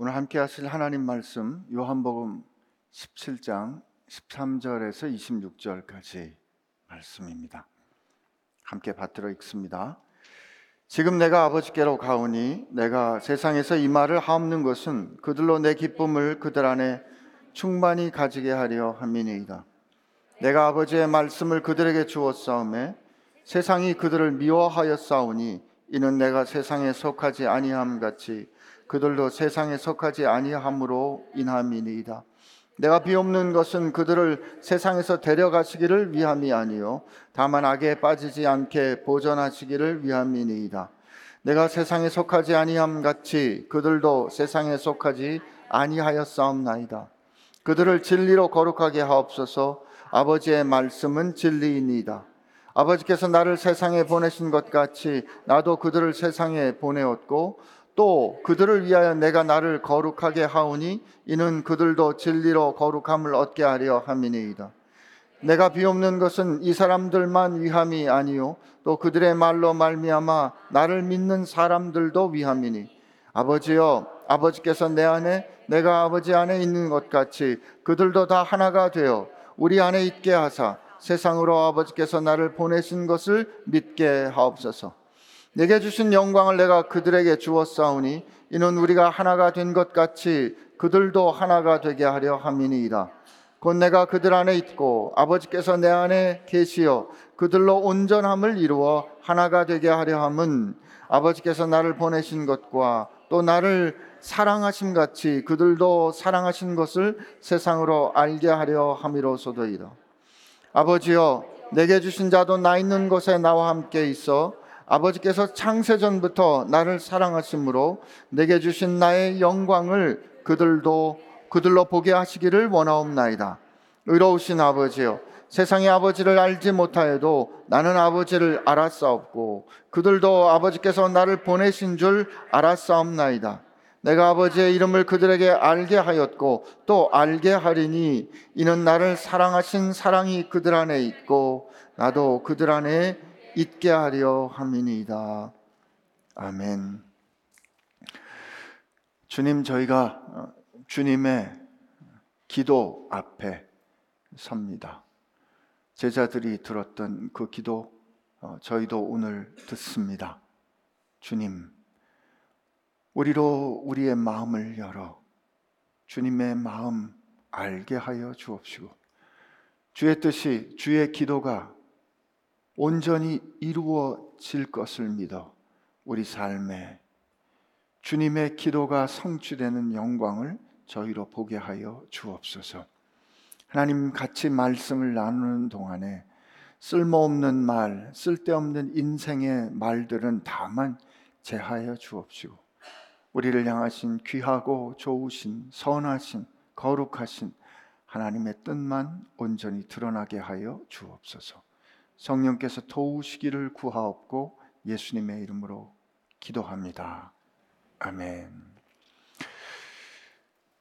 오늘 함께 하실 하나님 말씀 요한복음 17장 13절에서 26절까지 말씀입니다. 함께 받들어 읽습니다. 지금 내가 아버지께로 가오니 내가 세상에서 이 말을 하옵는 것은 그들로 내 기쁨을 그들 안에 충만히 가지게 하려 함이니이다. 내가 아버지의 말씀을 그들에게 주었사오매 세상이 그들을 미워하였사오니 이는 내가 세상에 속하지 아니함 같이 그들도 세상에 속하지 아니함으로 인함이니이다. 내가 비옵는 것은 그들을 세상에서 데려가시기를 위함이 아니요 다만 악에 빠지지 않게 보존하시기를 위함이니이다. 내가 세상에 속하지 아니함 같이 그들도 세상에 속하지 아니하였사옵나이다. 그들을 진리로 거룩하게 하옵소서. 아버지의 말씀은 진리이니이다. 아버지께서 나를 세상에 보내신 것 같이 나도 그들을 세상에 보내었고 또 그들을 위하여 내가 나를 거룩하게 하오니 이는 그들도 진리로 거룩함을 얻게 하려 함이니이다. 내가 비옵는 것은 이 사람들만 위함이 아니요 또 그들의 말로 말미암아 나를 믿는 사람들도 위함이니 아버지여 아버지께서 내 안에 내가 아버지 안에 있는 것 같이 그들도 다 하나가 되어 우리 안에 있게 하사 세상으로 아버지께서 나를 보내신 것을 믿게 하옵소서. 내게 주신 영광을 내가 그들에게 주었사오니 이는 우리가 하나가 된 것 같이 그들도 하나가 되게 하려 함이니이다. 곧 내가 그들 안에 있고 아버지께서 내 안에 계시어 그들로 온전함을 이루어 하나가 되게 하려 함은 아버지께서 나를 보내신 것과 또 나를 사랑하심 같이 그들도 사랑하신 것을 세상으로 알게 하려 함이로소도이다. 아버지여 내게 주신 자도 나 있는 곳에 나와 함께 있어 아버지께서 창세전부터 나를 사랑하심으로 내게 주신 나의 영광을 그들도 그들로 보게 하시기를 원하옵나이다. 의로우신 아버지여 세상의 아버지를 알지 못하여도 나는 아버지를 알았사옵고 그들도 아버지께서 나를 보내신 줄 알았사옵나이다. 내가 아버지의 이름을 그들에게 알게 하였고 또 알게 하리니 이는 나를 사랑하신 사랑이 그들 안에 있고 나도 그들 안에 있게 하려 함이니이다. 아멘. 주님 저희가 어, 주님의 기도 앞에 섭니다. 제자들이 들었던 그 기도 어, 저희도 오늘 듣습니다. 주님, 우리로 우리의 마음을 열어 주님의 마음 알게 하여 주옵시고 주의 뜻이 주의 기도가 온전히 이루어질 것을 믿어 우리 삶에 주님의 기도가 성취되는 영광을 저희로 보게 하여 주옵소서. 하나님 같이 말씀을 나누는 동안에 쓸모없는 말, 쓸데없는 인생의 말들은 다만 제하여 주옵시고 우리를 향하신 귀하고 좋으신 선하신 거룩하신 하나님의 뜻만 온전히 드러나게 하여 주옵소서. 성령께서 도우시기를 구하옵고 예수님의 이름으로 기도합니다. 아멘.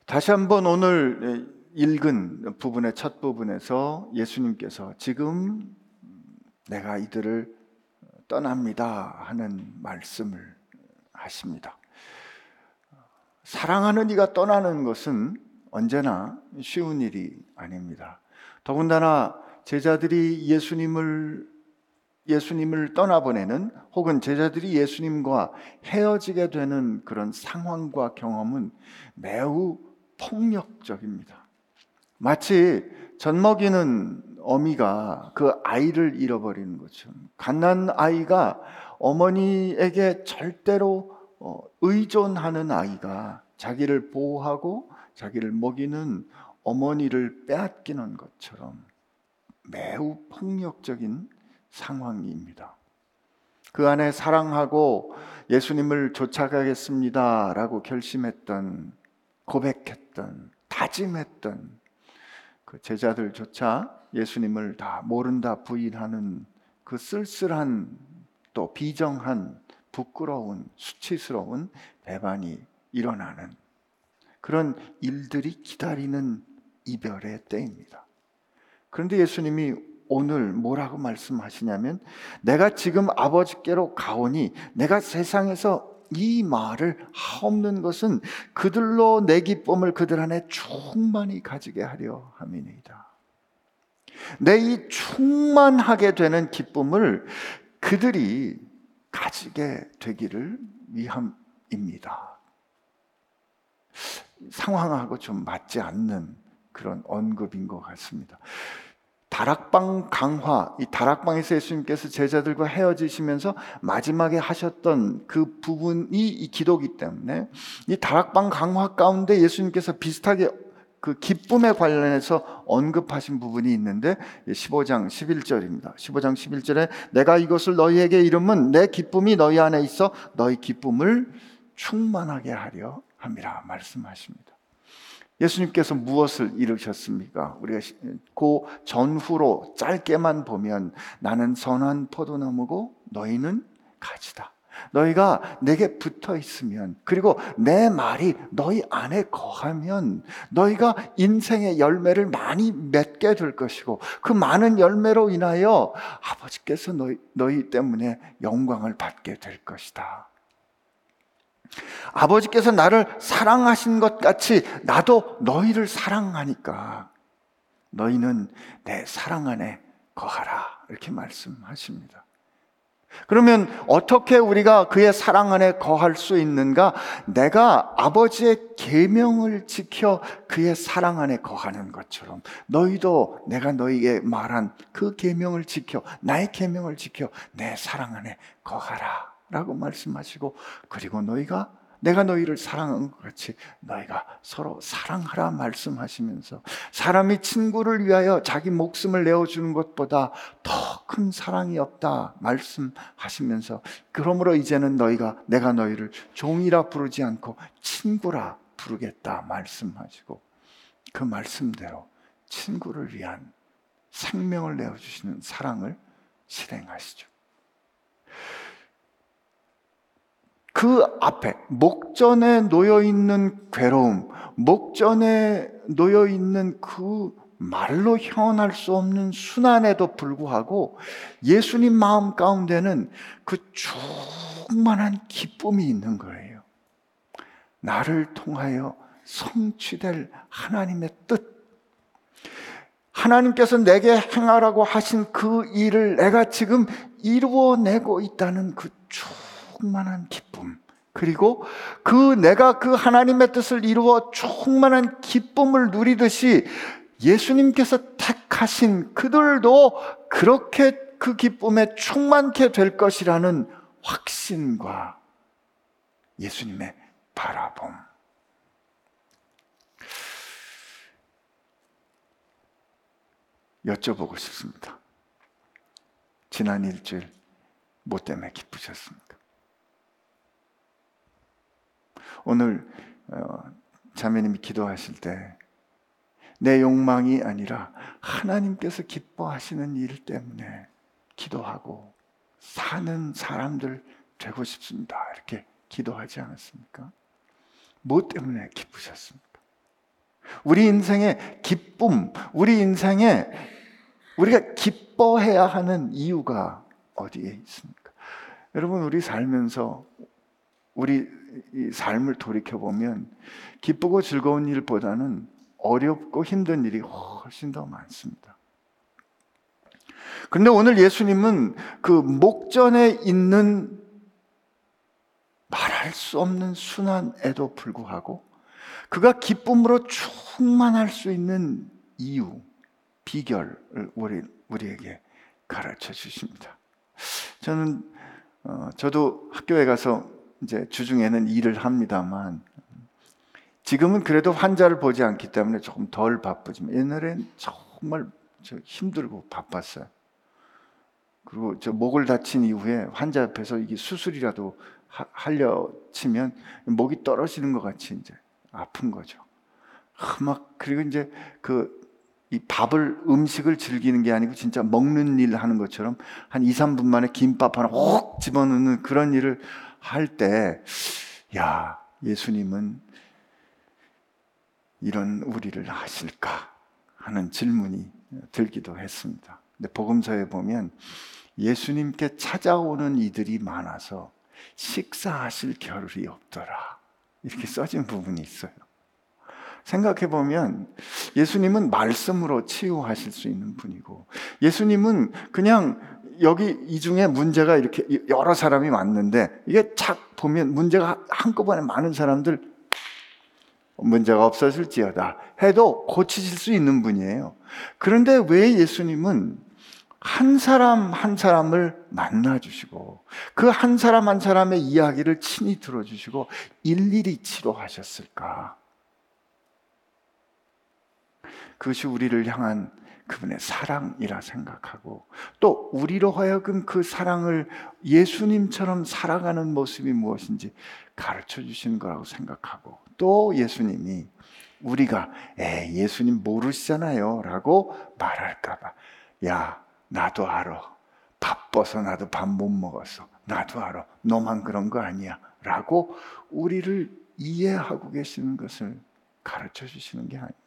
다시 한번 오늘 읽은 부분의 첫 부분에서 예수님께서 지금 내가 이들을 떠납니다 하는 말씀을 하십니다. 사랑하는 이가 떠나는 것은 언제나 쉬운 일이 아닙니다. 더군다나 제자들이 예수님을 예수님을 떠나보내는 혹은 제자들이 예수님과 헤어지게 되는 그런 상황과 경험은 매우 폭력적입니다. 마치 젖 먹이는 어미가 그 아이를 잃어버리는 것처럼 갓난 아이가 어머니에게 절대로 어, 의존하는 아이가 자기를 보호하고 자기를 먹이는 어머니를 빼앗기는 것처럼 매우 폭력적인 상황입니다. 그 안에 사랑하고 예수님을 쫓아가겠습니다. 라고 결심했던, 고백했던, 다짐했던 그 제자들조차 예수님을 다 모른다 부인하는 그 쓸쓸한 또 비정한 부끄러운 수치스러운 배반이 일어나는 그런 일들이 기다리는 이별의 때입니다. 그런데 예수님이 오늘 뭐라고 말씀하시냐면 내가 지금 아버지께로 가오니 내가 세상에서 이 말을 하옵는 것은 그들로 내 기쁨을 그들 안에 충만히 가지게 하려 함이니이다. 내 이 충만하게 되는 기쁨을 그들이 가지게 되기를 위함입니다. 상황하고 좀 맞지 않는 그런 언급인 것 같습니다. 다락방 강화, 이 다락방에서 예수님께서 제자들과 헤어지시면서 마지막에 하셨던 그 부분이 이 기도기 때문에 이 다락방 강화 가운데 예수님께서 비슷하게 그 기쁨에 관련해서 언급하신 부분이 있는데 15장 11절입니다. 15장 11절에 내가 이것을 너희에게 이름은 내 기쁨이 너희 안에 있어 너희 기쁨을 충만하게 하려 함이라 말씀하십니다. 예수님께서 무엇을 이루셨습니까? 우리가 그 전후로 짧게만 보면 나는 선한 포도나무고 너희는 가지다. 너희가 내게 붙어 있으면 그리고 내 말이 너희 안에 거하면 너희가 인생의 열매를 많이 맺게 될 것이고 그 많은 열매로 인하여 아버지께서 너희, 너희 때문에 영광을 받게 될 것이다. 아버지께서 나를 사랑하신 것 같이 나도 너희를 사랑하니까 너희는 내 사랑 안에 거하라. 이렇게 말씀하십니다. 그러면 어떻게 우리가 그의 사랑 안에 거할 수 있는가? 내가 아버지의 계명을 지켜 그의 사랑 안에 거하는 것처럼 너희도 내가 너희에게 말한 그 계명을 지켜 나의 계명을 지켜 내 사랑 안에 거하라. 라고 말씀하시고 그리고 너희가 내가 너희를 사랑한 것 같이 너희가 서로 사랑하라 말씀하시면서 사람이 친구를 위하여 자기 목숨을 내어주는 것보다 더 큰 사랑이 없다 말씀하시면서 그러므로 이제는 너희가 내가 너희를 종이라 부르지 않고 친구라 부르겠다 말씀하시고 그 말씀대로 친구를 위한 생명을 내어주시는 사랑을 실행하시죠. 그 앞에 목전에 놓여 있는 괴로움, 목전에 놓여 있는 그 말로 형언할 수 없는 순환에도 불구하고 예수님 마음 가운데는 그 충만한 기쁨이 있는 거예요. 나를 통하여 성취될 하나님의 뜻. 하나님께서 내게 행하라고 하신 그 일을 내가 지금 이루어내고 있다는 그 충. 충만한 기쁨. 그리고 그 내가 그 하나님의 뜻을 이루어 충만한 기쁨을 누리듯이 예수님께서 택하신 그들도 그렇게 그 기쁨에 충만케 될 것이라는 확신과 예수님의 바라봄. 여쭤보고 싶습니다. 지난 일주일 뭐 때문에 기쁘셨습니까? 오늘 어, 자매님이 기도하실 때 내 욕망이 아니라 하나님께서 기뻐하시는 일 때문에 기도하고 사는 사람들 되고 싶습니다. 이렇게 기도하지 않았습니까? 뭐 때문에 기쁘셨습니까? 우리 인생의 기쁨, 우리 인생에 우리가 기뻐해야 하는 이유가 어디에 있습니까? 여러분, 우리 살면서 우리 삶을 돌이켜 보면 기쁘고 즐거운 일보다는 어렵고 힘든 일이 훨씬 더 많습니다. 그런데 오늘 예수님은 그 목전에 있는 말할 수 없는 순환에도 불구하고 그가 기쁨으로 충만할 수 있는 이유, 비결을 우리, 우리에게 가르쳐 주십니다. 저는, 어, 저도 학교에 가서 이제 주중에는 일을 합니다만 지금은 그래도 환자를 보지 않기 때문에 조금 덜 바쁘지만 옛날엔 정말 힘들고 바빴어요. 그리고 저 목을 다친 이후에 환자 옆에서 이게 수술이라도 하, 하려 치면 목이 떨어지는 것 같이 이제 아픈 거죠. 막 그리고 이제 그 이 밥을 음식을 즐기는 게 아니고 진짜 먹는 일 하는 것처럼 한 2, 3분 만에 김밥 하나 혹 집어넣는 그런 일을 할 때, 야, 예수님은 이런 우리를 하실까 하는 질문이 들기도 했습니다. 근데 복음서에 보면 예수님께 찾아오는 이들이 많아서 식사하실 겨를이 없더라. 이렇게 써진 부분이 있어요. 생각해 보면 예수님은 말씀으로 치유하실 수 있는 분이고 예수님은 그냥 여기 이 중에 문제가 이렇게 여러 사람이 왔는데 이게 착 보면 문제가 한꺼번에 많은 사람들 문제가 없어질지어다 해도 고치실 수 있는 분이에요. 그런데 왜 예수님은 한 사람 한 사람을 만나 주시고 그 한 사람 한 사람의 이야기를 친히 들어 주시고 일일이 치료하셨을까? 그것이 우리를 향한 그분의 사랑이라 생각하고 또 우리로 하여금 그 사랑을 예수님처럼 살아가는 모습이 무엇인지 가르쳐 주시는 거라고 생각하고 또 예수님이 우리가 에 예수님 모르시잖아요. 라고 말할까봐 야 나도 알아. 바빠서 나도 밥 못 먹었어 나도 알아. 너만 그런 거 아니야. 라고 우리를 이해하고 계시는 것을 가르쳐 주시는 게 아닌가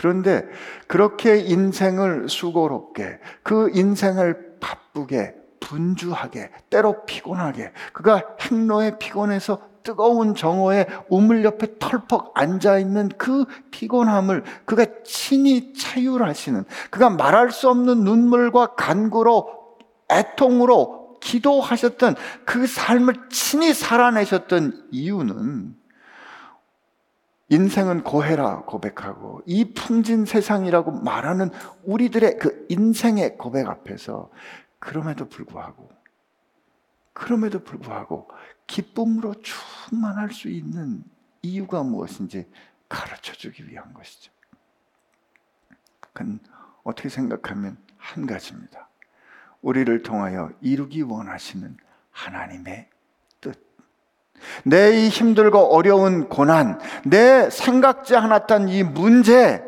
그런데 그렇게 인생을 수고롭게 그 인생을 바쁘게 분주하게 때로 피곤하게 그가 행로에 피곤해서 뜨거운 정오에 우물 옆에 털퍽 앉아 있는 그 피곤함을 그가 친히 차율하시는 그가 말할 수 없는 눈물과 간구로 애통으로 기도하셨던 그 삶을 친히 살아내셨던 이유는 인생은 고해라 고백하고 이 풍진 세상이라고 말하는 우리들의 그 인생의 고백 앞에서 그럼에도 불구하고 그럼에도 불구하고 기쁨으로 충만할 수 있는 이유가 무엇인지 가르쳐 주기 위한 것이죠. 그건 어떻게 생각하면 한 가지입니다. 우리를 통하여 이루기 원하시는 하나님의 내 이 힘들고 어려운 고난, 내 생각지 않았던 이 문제,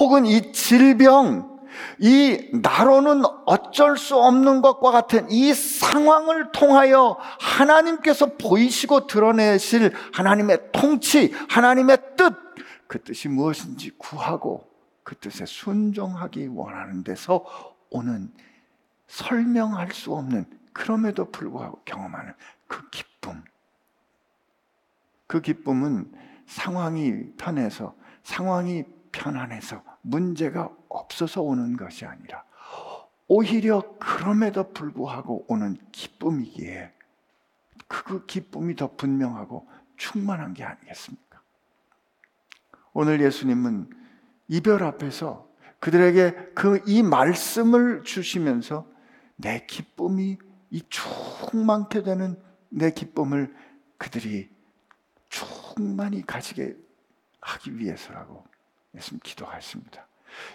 혹은 이 질병, 이 나로는 어쩔 수 없는 것과 같은 이 상황을 통하여 하나님께서 보이시고 드러내실 하나님의 통치, 하나님의 뜻, 그 뜻이 무엇인지 구하고 그 뜻에 순종하기 원하는 데서 오는 설명할 수 없는 그럼에도 불구하고 경험하는 그 기쁨, 그 기쁨은 상황이 편해서, 상황이 편안해서, 문제가 없어서 오는 것이 아니라, 오히려 그럼에도 불구하고 오는 기쁨이기에, 그 기쁨이 더 분명하고 충만한 게 아니겠습니까? 오늘 예수님은 이별 앞에서 그들에게 그 이 말씀을 주시면서 내 기쁨이 이 충만케 되는 내 기쁨을 그들이 충만히 가지게 하기 위해서라고 예수님 기도하십니다.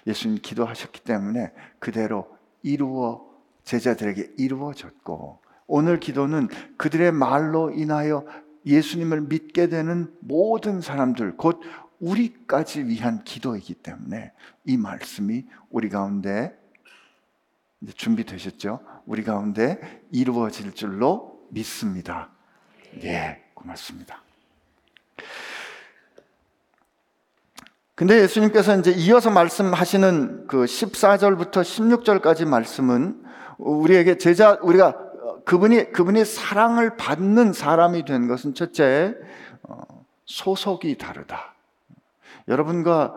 예수님 기도하셨기 때문에 그대로 이루어 제자들에게 이루어졌고 오늘 기도는 그들의 말로 인하여 예수님을 믿게 되는 모든 사람들 곧 우리까지 위한 기도이기 때문에 이 말씀이 우리 가운데 준비되셨죠? 우리 가운데 이루어질 줄로 믿습니다. 예, 고맙습니다. 근데 예수님께서 이제 이어서 말씀하시는 그 14절부터 16절까지 말씀은 우리에게 제자 우리가 그분이 그분이 사랑을 받는 사람이 된 것은 첫째 어, 소속이 다르다. 여러분과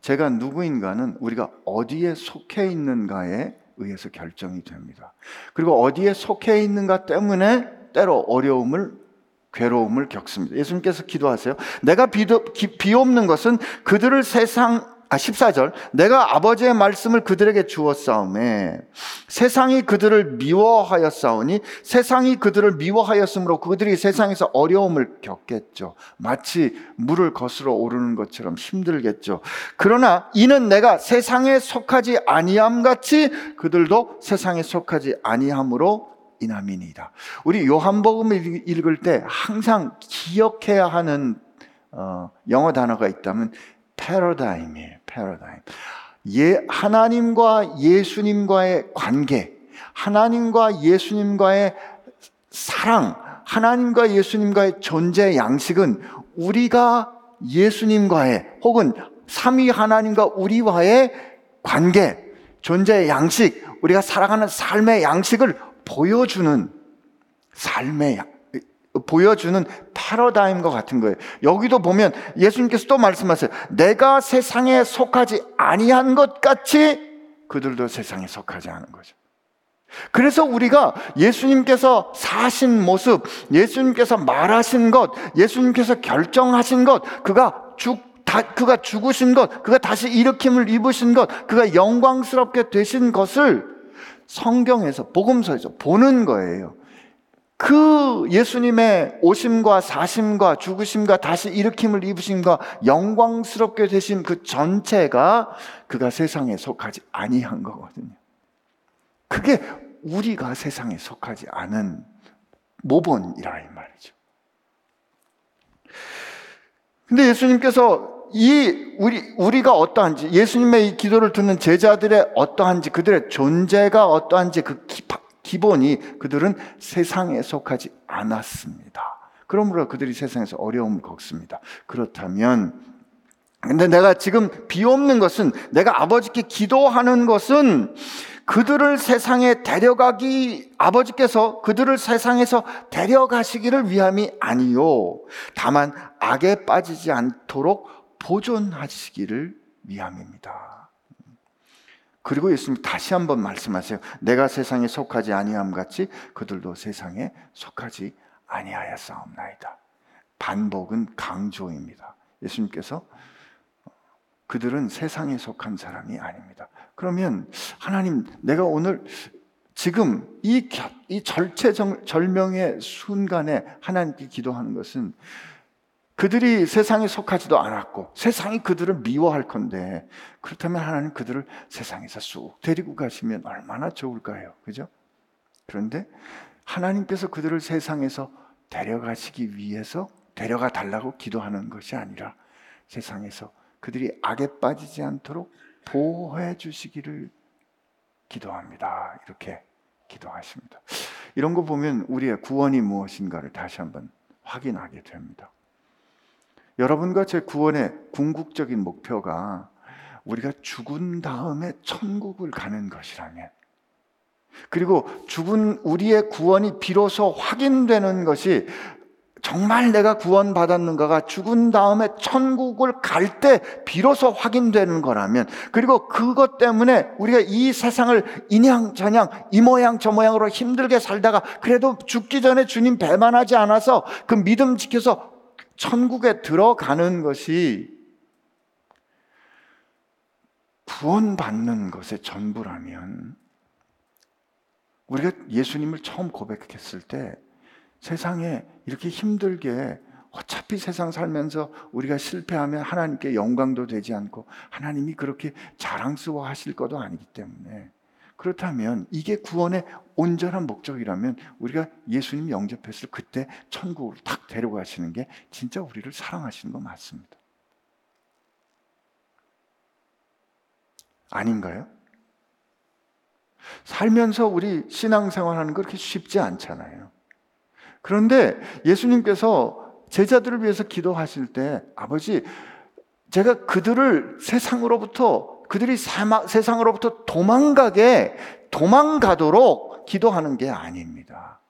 제가 누구인가는 우리가 어디에 속해 있는가에 의해서 결정이 됩니다. 그리고 어디에 속해 있는가 때문에 때로 어려움을 괴로움을 겪습니다. 예수님께서 기도하세요. 내가 비도, 비 없는 것은 그들을 세상 아 14절 내가 아버지의 말씀을 그들에게 주었사오매 세상이 그들을 미워하였사오니 세상이 그들을 미워하였으므로 그들이 세상에서 어려움을 겪겠죠. 마치 물을 거스러 오르는 것처럼 힘들겠죠. 그러나 이는 내가 세상에 속하지 아니함 같이 그들도 세상에 속하지 아니함으로 이남이니이다. 우리 요한복음을 읽을 때 항상 기억해야 하는 어, 영어 단어가 있다면 패러다임이에요. 패러다임. 예, 하나님과 예수님과의 관계, 하나님과 예수님과의 사랑, 하나님과 예수님과의 존재 양식은 우리가 예수님과의 혹은 삼위 하나님과 우리와의 관계, 존재 양식, 우리가 살아가는 삶의 양식을 보여주는 삶의 보여주는 패러다임과 같은 거예요. 여기도 보면 예수님께서 또 말씀하세요. 내가 세상에 속하지 아니한 것 같이 그들도 세상에 속하지 않은 거죠. 그래서 우리가 예수님께서 사신 모습, 예수님께서 말하신 것, 예수님께서 결정하신 것, 그가 죽, 다, 그가 죽으신 것, 그가 다시 일으킴을 입으신 것, 그가 영광스럽게 되신 것을 성경에서, 복음서에서 보는 거예요. 그 예수님의 오심과 사심과 죽으심과 다시 일으킴을 입으심과 영광스럽게 되신 그 전체가 그가 세상에 속하지 아니한 거거든요. 그게 우리가 세상에 속하지 않은 모본이라 이 말이죠. 근데 예수님께서 이 우리 우리가 어떠한지 예수님의 이 기도를 듣는 제자들의 어떠한지 그들의 존재가 어떠한지 그 기본이 그들은 세상에 속하지 않았습니다. 그러므로 그들이 세상에서 어려움을 겪습니다. 그렇다면 근데 내가 지금 비옵는 것은 내가 아버지께 기도하는 것은 그들을 세상에 데려가기 아버지께서 그들을 세상에서 데려가시기를 위함이 아니요 다만 악에 빠지지 않도록 보존하시기를 위함입니다. 그리고 예수님 다시 한번 말씀하세요. 내가 세상에 속하지 아니함 같이 그들도 세상에 속하지 아니하였사옵나이다. 반복은 강조입니다. 예수님께서 그들은 세상에 속한 사람이 아닙니다. 그러면 하나님, 내가 오늘 지금 이, 이 절체절명의 순간에 하나님께 기도하는 것은 그들이 세상에 속하지도 않았고 세상이 그들을 미워할 건데 그렇다면 하나님 그들을 세상에서 쑥 데리고 가시면 얼마나 좋을까요? 그죠? 그런데 하나님께서 그들을 세상에서 데려가시기 위해서 데려가 달라고 기도하는 것이 아니라 세상에서 그들이 악에 빠지지 않도록 보호해 주시기를 기도합니다. 이렇게 기도하십니다. 이런 거 보면 우리의 구원이 무엇인가를 다시 한번 확인하게 됩니다. 여러분과 제 구원의 궁극적인 목표가 우리가 죽은 다음에 천국을 가는 것이라면 그리고 죽은 우리의 구원이 비로소 확인되는 것이 정말 내가 구원받았는가가 죽은 다음에 천국을 갈 때 비로소 확인되는 거라면 그리고 그것 때문에 우리가 이 세상을 저냥 이 모양 저 모양으로 힘들게 살다가 그래도 죽기 전에 주님 배만하지 않아서 그 믿음 지켜서 천국에 들어가는 것이 구원받는 것의 전부라면 우리가 예수님을 처음 고백했을 때 세상에 이렇게 힘들게 어차피 세상 살면서 우리가 실패하면 하나님께 영광도 되지 않고 하나님이 그렇게 자랑스러워 하실 것도 아니기 때문에 그렇다면 이게 구원의 온전한 목적이라면 우리가 예수님 영접했을 그때 천국으로 탁 데려가시는 게 진짜 우리를 사랑하시는 거 맞습니다. 아닌가요? 살면서 우리 신앙생활 하는 거 그렇게 쉽지 않잖아요. 그런데 예수님께서 제자들을 위해서 기도하실 때 아버지 제가 그들을 세상으로부터 그들이 세상으로부터 도망가게 도망가도록 기도하는 게 아닙니다.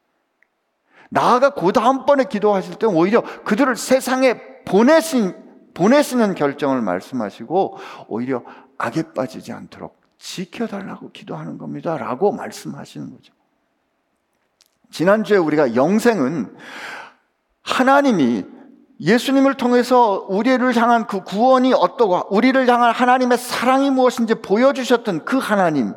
나아가 그 다음번에 기도하실 때 오히려 그들을 세상에 보내신, 보내시는 결정을 말씀하시고 오히려 악에 빠지지 않도록 지켜달라고 기도하는 겁니다. 라고 말씀하시는 거죠. 지난주에 우리가 영생은 하나님이 예수님을 통해서 우리를 향한 그 구원이 어떠고 우리를 향한 하나님의 사랑이 무엇인지 보여주셨던 그 하나님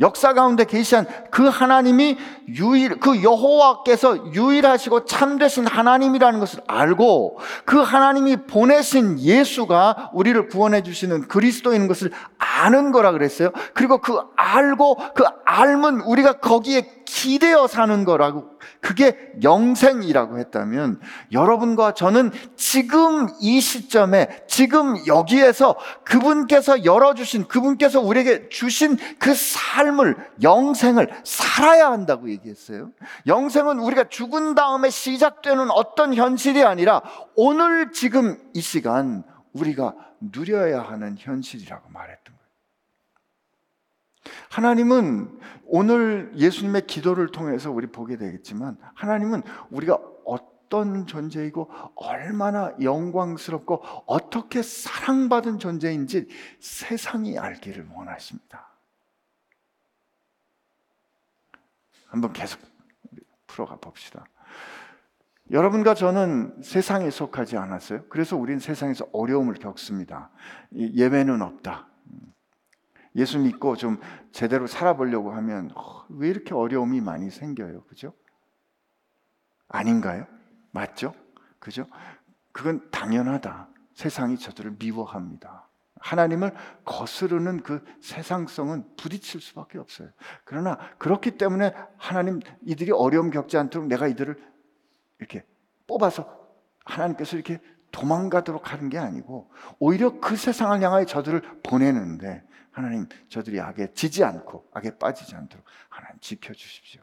역사 가운데 계시한 그 하나님이 유일 그 여호와께서 유일하시고 참되신 하나님이라는 것을 알고 그 하나님이 보내신 예수가 우리를 구원해 주시는 그리스도인 것을 아는 거라 그랬어요. 그리고 그 알고 그 알면 우리가 거기에 기대어 사는 거라고 그게 영생이라고 했다면 여러분과 저는 지금 이 시점에 지금 여기에서 그분께서 열어주신 그분께서 우리에게 주신 그 삶을 영생을 살아야 한다고 얘기했어요. 영생은 우리가 죽은 다음에 시작되는 어떤 현실이 아니라 오늘 지금 이 시간 우리가 누려야 하는 현실이라고 말했던 거예요. 하나님은 오늘 예수님의 기도를 통해서 우리 보게 되겠지만 하나님은 우리가 어떤 존재이고 얼마나 영광스럽고 어떻게 사랑받은 존재인지 세상이 알기를 원하십니다. 한번 계속 풀어가 봅시다. 여러분과 저는 세상에 속하지 않았어요. 그래서 우린 세상에서 어려움을 겪습니다. 예외는 없다. 예수 믿고 좀 제대로 살아보려고 하면 어, 왜 이렇게 어려움이 많이 생겨요? 그죠? 아닌가요? 맞죠? 그죠? 그건 당연하다. 세상이 저들을 미워합니다. 하나님을 거스르는 그 세상성은 부딪힐 수밖에 없어요. 그러나 그렇기 때문에 하나님 이들이 어려움 겪지 않도록 내가 이들을 이렇게 뽑아서 하나님께서 이렇게 도망가도록 하는 게 아니고 오히려 그 세상을 향하여 저들을 보내는데 하나님 저들이 악에 지지 않고 악에 빠지지 않도록 하나님 지켜 주십시오.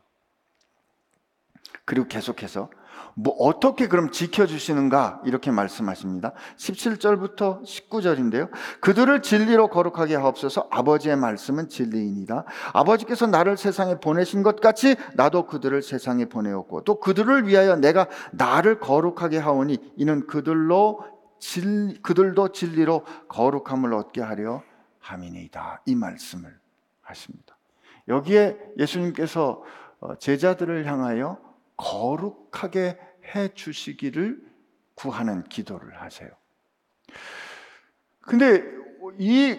그리고 계속해서 뭐 어떻게 그럼 지켜 주시는가 이렇게 말씀하십니다. 17절부터 19절인데요. 그들을 진리로 거룩하게 하옵소서 아버지의 말씀은 진리이니다. 아버지께서 나를 세상에 보내신 것 같이 나도 그들을 세상에 보내었고 또 그들을 위하여 내가 나를 거룩하게 하오니 이는 그들로 진, 그들도 진리로 거룩함을 얻게 하려 함이니이다. 이 말씀을 하십니다. 여기에 예수님께서 어, 제자들을 향하여 거룩하게 해 주시기를 구하는 기도를 하세요. 근데 이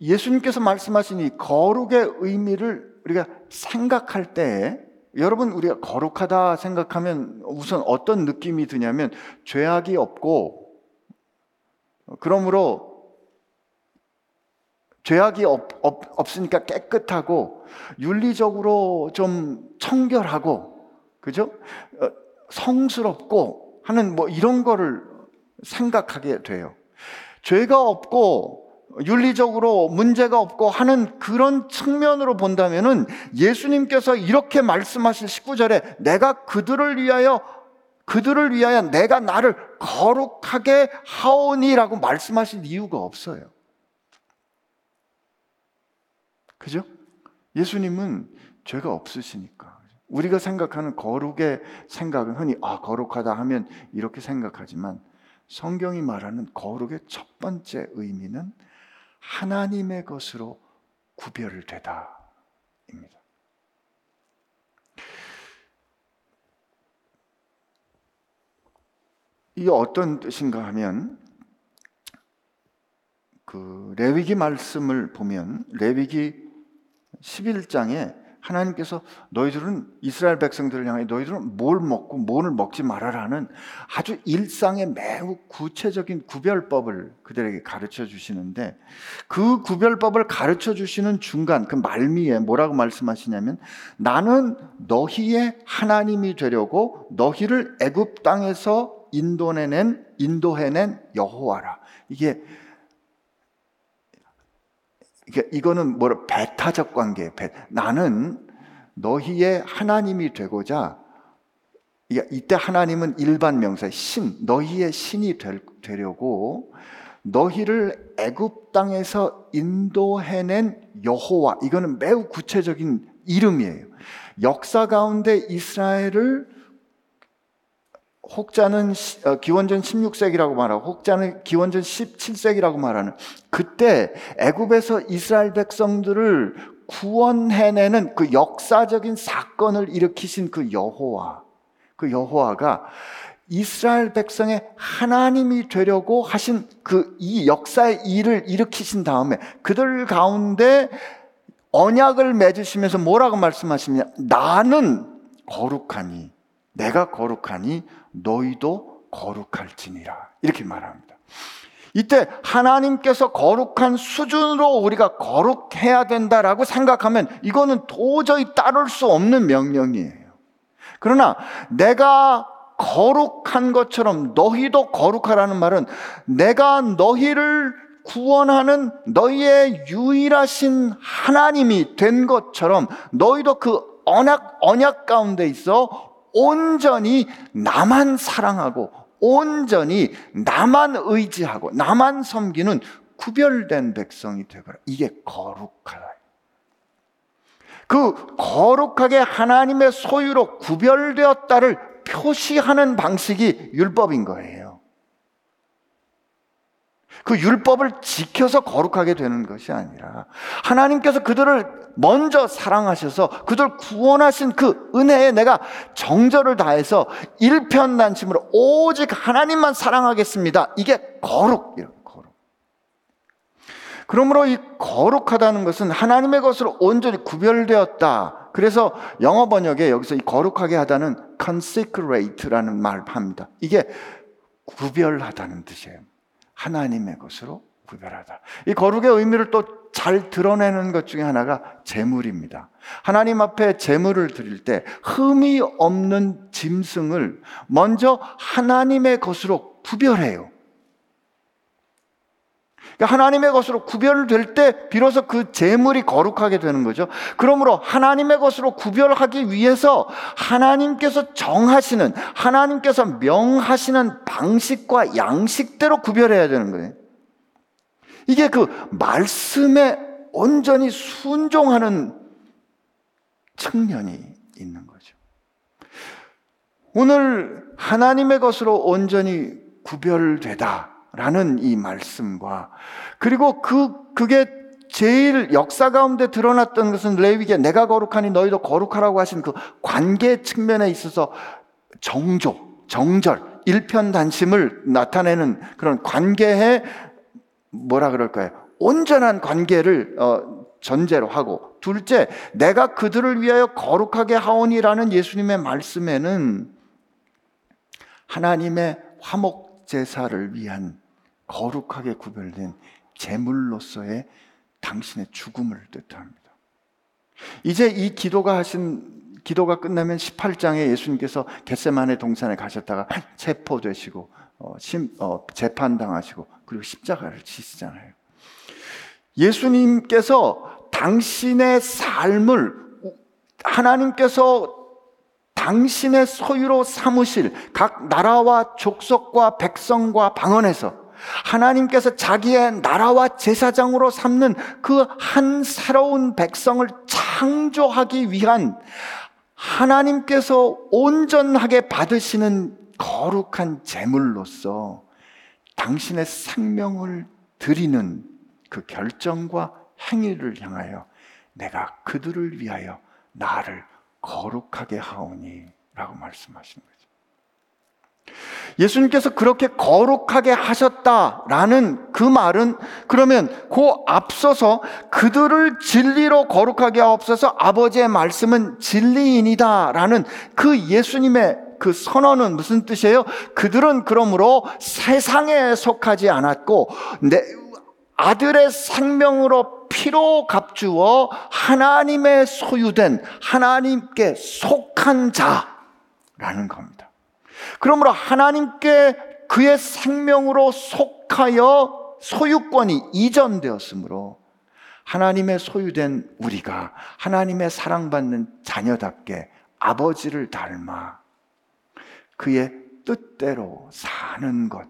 예수님께서 말씀하신 이 거룩의 의미를 우리가 생각할 때 여러분 우리가 거룩하다 생각하면 우선 어떤 느낌이 드냐면 죄악이 없고 그러므로 죄악이 없, 없, 없 으니까 깨끗하고 윤리적으로 좀 청결하고 그죠? 어, 성스럽고 하는 뭐 이런 거를 생각하게 돼요. 죄가 없고 윤리적으로 문제가 없고 하는 그런 측면으로 본다면은 예수님께서 이렇게 말씀하실 19절에 내가 그들을 위하여 그들을 위하여 내가 나를 거룩하게 하오니라고 말씀하실 이유가 없어요. 그죠? 예수님은 죄가 없으시니까. 우리가 생각하는 거룩의 생각은 흔히 아 거룩하다 하면 이렇게 생각하지만 성경이 말하는 거룩의 첫 번째 의미는 하나님의 것으로 구별되다입니다. 이게 어떤 뜻인가 하면 그 레위기 말씀을 보면 레위기 11장에 하나님께서 너희들은 이스라엘 백성들을 향해 너희들은 뭘 먹고 뭘 먹지 말아라는 아주 일상의 매우 구체적인 구별법을 그들에게 가르쳐 주시는데 그 구별법을 가르쳐 주시는 중간 그 말미에 뭐라고 말씀하시냐면 나는 너희의 하나님이 되려고 너희를 애굽 땅에서 인도해낸 인도해낸 여호와라. 이게 이거는 뭐라 배타적 관계. 배. 나는 너희의 하나님이 되고자 이때 하나님은 일반 명사 신 너희의 신이 되려고 너희를 애굽 땅에서 인도해낸 여호와 이거는 매우 구체적인 이름이에요. 역사 가운데 이스라엘을 혹자는 어, 기원전 16세기라고 말하고 혹자는 기원전 17세기라고 말하는 그때 애굽에서 이스라엘 백성들을 구원해내는 그 역사적인 사건을 일으키신 그 여호와 그 여호와가 이스라엘 백성의 하나님이 되려고 하신 그 이 역사의 일을 일으키신 다음에 그들 가운데 언약을 맺으시면서 뭐라고 말씀하시냐? 나는 거룩하니 내가 거룩하니 너희도 거룩할지니라. 이렇게 말합니다. 이때 하나님께서 거룩한 수준으로 우리가 거룩해야 된다라고 생각하면 이거는 도저히 따를 수 없는 명령이에요. 그러나 내가 거룩한 것처럼 너희도 거룩하라는 말은 내가 너희를 구원하는 너희의 유일하신 하나님이 된 것처럼 너희도 그 언약, 언약 가운데 있어 온전히 나만 사랑하고 온전히 나만 의지하고 나만 섬기는 구별된 백성이 되거라. 이게 거룩하다. 그 거룩하게 하나님의 소유로 구별되었다를 표시하는 방식이 율법인 거예요. 그 율법을 지켜서 거룩하게 되는 것이 아니라 하나님께서 그들을 먼저 사랑하셔서 그들 구원하신 그 은혜에 내가 정절을 다해서 일편단심으로 오직 하나님만 사랑하겠습니다. 이게 거룩. 거룩. 그러므로 이 거룩하다는 것은 하나님의 것으로 온전히 구별되었다. 그래서 영어 번역에 여기서 이 거룩하게 하다는 consecrate라는 말을 합니다. 이게 구별하다는 뜻이에요. 하나님의 것으로 구별하다. 이 거룩의 의미를 또 잘 드러내는 것 중에 하나가 재물입니다. 하나님 앞에 재물을 드릴 때 흠이 없는 짐승을 먼저 하나님의 것으로 구별해요. 그러니까 하나님의 것으로 구별될 때 비로소 그 재물이 거룩하게 되는 거죠. 그러므로 하나님의 것으로 구별하기 위해서 하나님께서 정하시는 하나님께서 명하시는 방식과 양식대로 구별해야 되는 거예요. 이게 그 말씀에 온전히 순종하는 측면이 있는 거죠. 오늘 하나님의 것으로 온전히 구별되다 라는 이 말씀과 그리고 그 그게 제일 역사 가운데 드러났던 것은 레위기에 내가 거룩하니 너희도 거룩하라고 하신 그 관계 측면에 있어서 정조, 정절, 일편단심을 나타내는 그런 관계의 뭐라 그럴까요? 온전한 관계를 어, 전제로 하고 둘째 내가 그들을 위하여 거룩하게 하오니라는 예수님의 말씀에는 하나님의 화목 제사를 위한 거룩하게 구별된 제물로서의 당신의 죽음을 뜻합니다. 이제 이 기도가 하신 기도가 끝나면 18장에 예수님께서 겟세만의 동산에 가셨다가 체포되시고 어, 심, 어, 재판당하시고 그리고 십자가를 지시잖아요. 예수님께서 당신의 삶을 하나님께서 당신의 소유로 삼으실 각 나라와 족속과 백성과 방언에서 하나님께서 자기의 나라와 제사장으로 삼는 그 한 새로운 백성을 창조하기 위한 하나님께서 온전하게 받으시는 거룩한 제물로서 당신의 생명을 드리는 그 결정과 행위를 향하여 내가 그들을 위하여 나를 거룩하게 하오니 라고 말씀하시는 거죠. 예수님께서 그렇게 거룩하게 하셨다라는 그 말은 그러면 그 앞서서 그들을 진리로 거룩하게 하옵소서 아버지의 말씀은 진리인이다라는 그 예수님의 그 선언은 무슨 뜻이에요? 그들은 그러므로 세상에 속하지 않았고 내 아들의 생명으로 피로 값주어 하나님의 소유된 하나님께 속한 자라는 겁니다. 그러므로 하나님께 그의 생명으로 속하여 소유권이 이전되었으므로 하나님의 소유된 우리가 하나님의 사랑받는 자녀답게 아버지를 닮아 그의 뜻대로 사는 것.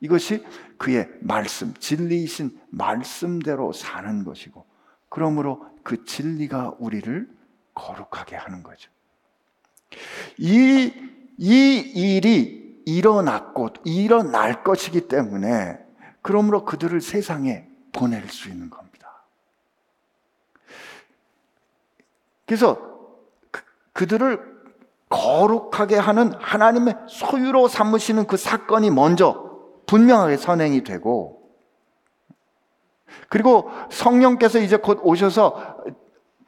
이것이 그의 말씀, 진리이신 말씀대로 사는 것이고, 그러므로 그 진리가 우리를 거룩하게 하는 거죠. 이, 이 일이 일어났고, 일어날 것이기 때문에, 그러므로 그들을 세상에 보낼 수 있는 겁니다. 그래서 그, 그들을 거룩하게 하는 하나님의 소유로 삼으시는 그 사건이 먼저 분명하게 선행이 되고 그리고 성령께서 이제 곧 오셔서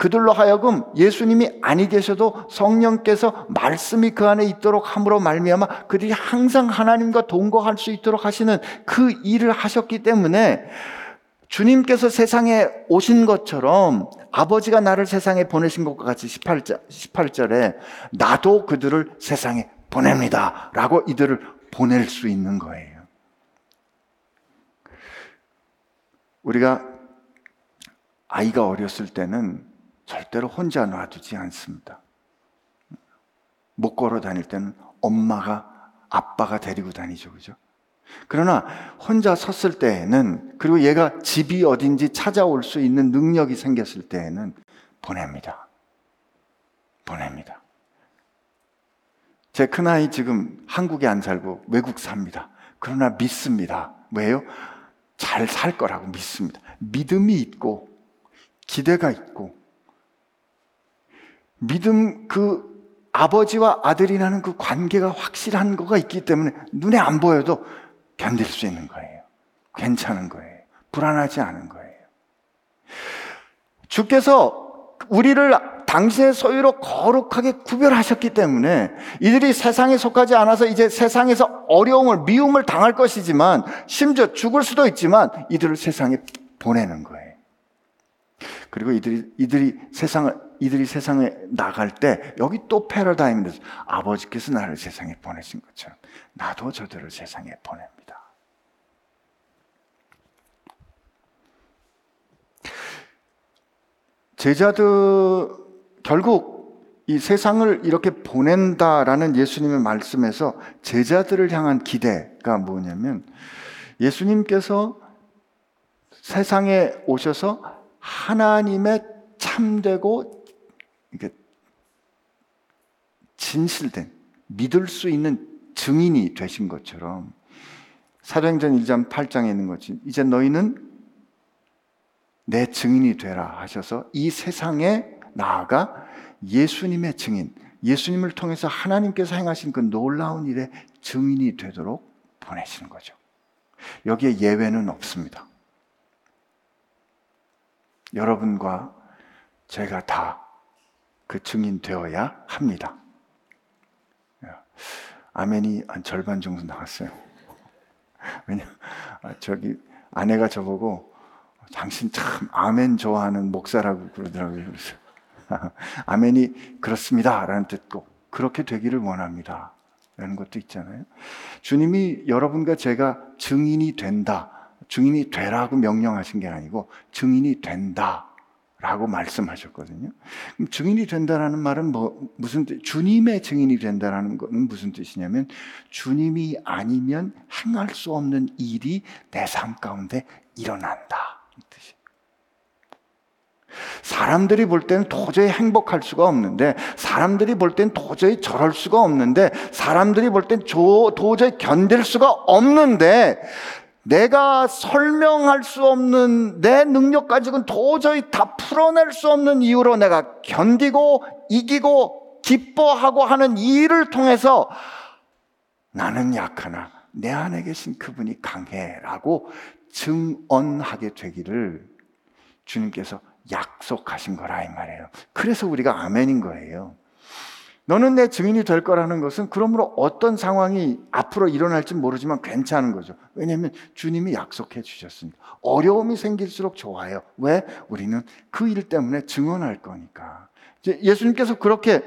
그들로 하여금 예수님이 아니 계셔도 성령께서 말씀이 그 안에 있도록 함으로 말미암아 그들이 항상 하나님과 동거할 수 있도록 하시는 그 일을 하셨기 때문에 주님께서 세상에 오신 것처럼 아버지가 나를 세상에 보내신 것과 같이 18절, 18절에 나도 그들을 세상에 보냅니다. 라고 이들을 보낼 수 있는 거예요. 우리가 아이가 어렸을 때는 절대로 혼자 놔두지 않습니다. 못 걸어 다닐 때는 엄마가 아빠가 데리고 다니죠. 그죠? 그러나 혼자 섰을 때에는 그리고 얘가 집이 어딘지 찾아올 수 있는 능력이 생겼을 때에는 보냅니다. 보냅니다. 제 큰아이 지금 한국에 안 살고 외국 삽니다. 그러나 믿습니다. 왜요? 잘 살 거라고 믿습니다. 믿음이 있고, 기대가 있고, 믿음, 그 아버지와 아들이라는 그 관계가 확실한 거가 있기 때문에 눈에 안 보여도 견딜 수 있는 거예요. 괜찮은 거예요. 불안하지 않은 거예요. 주께서 우리를 당신의 소유로 거룩하게 구별하셨기 때문에 이들이 세상에 속하지 않아서 이제 세상에서 어려움을, 미움을 당할 것이지만 심지어 죽을 수도 있지만 이들을 세상에 보내는 거예요. 그리고 이들이, 이들이 세상을, 이들이 세상에 나갈 때 여기 또 패러다임에서 아버지께서 나를 세상에 보내신 것처럼 나도 저들을 세상에 보냅니다. 제자들 결국 이 세상을 이렇게 보낸다라는 예수님의 말씀에서 제자들을 향한 기대가 뭐냐면 예수님께서 세상에 오셔서 하나님의 참되고 진실된 믿을 수 있는 증인이 되신 것처럼 사도행전 1장 8장에 있는 거지. 이제 너희는 내 증인이 되라 하셔서 이 세상에 나아가 예수님의 증인, 예수님을 통해서 하나님께서 행하신 그 놀라운 일의 증인이 되도록 보내시는 거죠. 여기에 예외는 없습니다. 여러분과 제가 다 그 증인 되어야 합니다. 아멘이 한 절반 정도 나왔어요. 왜냐, 아, 저기 아내가 저보고 당신 참 아멘 좋아하는 목사라고 그러더라고요. 그래서 아멘이 그렇습니다. 라는 뜻고 그렇게 되기를 원합니다. 라는 것도 있잖아요. 주님이 여러분과 제가 증인이 된다. 증인이 되라고 명령하신 게 아니고 증인이 된다. 라고 말씀하셨거든요. 그럼 증인이 된다라는 말은 뭐 무슨 뜻? 주님의 증인이 된다라는 것은 무슨 뜻이냐면 주님이 아니면 행할 수 없는 일이 내 삶 가운데 일어난다. 사람들이 볼 때는 도저히 행복할 수가 없는데, 사람들이 볼 때는 도저히 저럴 수가 없는데, 사람들이 볼땐 도저히 견딜 수가 없는데, 내가 설명할 수 없는 내 능력 가지고는 도저히 다 풀어낼 수 없는 이유로 내가 견디고 이기고 기뻐하고 하는 이 일을 통해서 나는 약하나 내 안에 계신 그분이 강해라고 증언하게 되기를 주님께서 약속하신 거라 이 말이에요. 그래서 우리가 아멘인 거예요. 너는 내 증인이 될 거라는 것은 그러므로 어떤 상황이 앞으로 일어날지 모르지만 괜찮은 거죠. 왜냐하면 주님이 약속해 주셨으니까. 어려움이 생길수록 좋아요. 왜? 우리는 그 일 때문에 증언할 거니까. 예수님께서 그렇게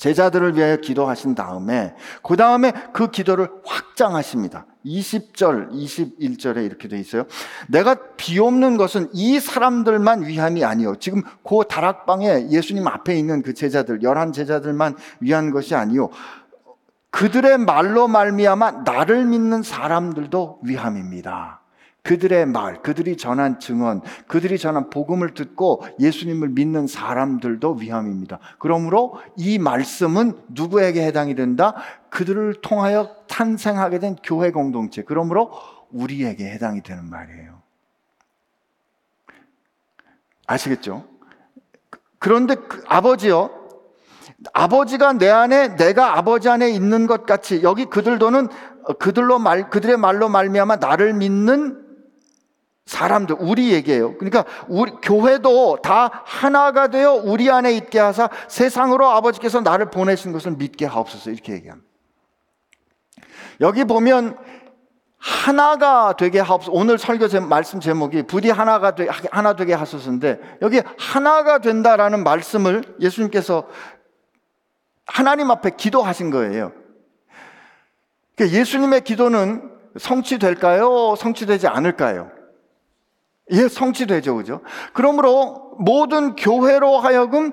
제자들을 위하여 기도하신 다음에 그 다음에 그 기도를 확장하십니다. 20절, 21절에 이렇게 돼 있어요. 내가 비옵는 것은 이 사람들만 위함이 아니요. 지금 그 다락방에 예수님 앞에 있는 그 제자들, 열한 제자들만 위한 것이 아니요. 그들의 말로 말미암아 나를 믿는 사람들도 위함입니다. 그들의 말, 그들이 전한 증언, 그들이 전한 복음을 듣고 예수님을 믿는 사람들도 위함입니다. 그러므로 이 말씀은 누구에게 해당이 된다? 그들을 통하여 탄생하게 된 교회 공동체. 그러므로 우리에게 해당이 되는 말이에요. 아시겠죠? 그런데 그 아버지요. 아버지가 내 안에 내가 아버지 안에 있는 것 같이 여기 그들도는 그들로 말 그들의 말로 말미암아 나를 믿는 사람들, 우리 얘기예요. 그러니까 우리 교회도 다 하나가 되어 우리 안에 있게 하사 세상으로 아버지께서 나를 보내신 것을 믿게 하옵소서 이렇게 얘기합니다. 여기 보면 하나가 되게 하옵소서. 오늘 설교 제, 말씀 제목이 부디 하나가 되, 하나 되게 하소서인데 여기 하나가 된다라는 말씀을 예수님께서 하나님 앞에 기도하신 거예요. 그러니까 예수님의 기도는 성취될까요? 성취되지 않을까요? 예, 성취되죠. 그죠? 그러므로 모든 교회로 하여금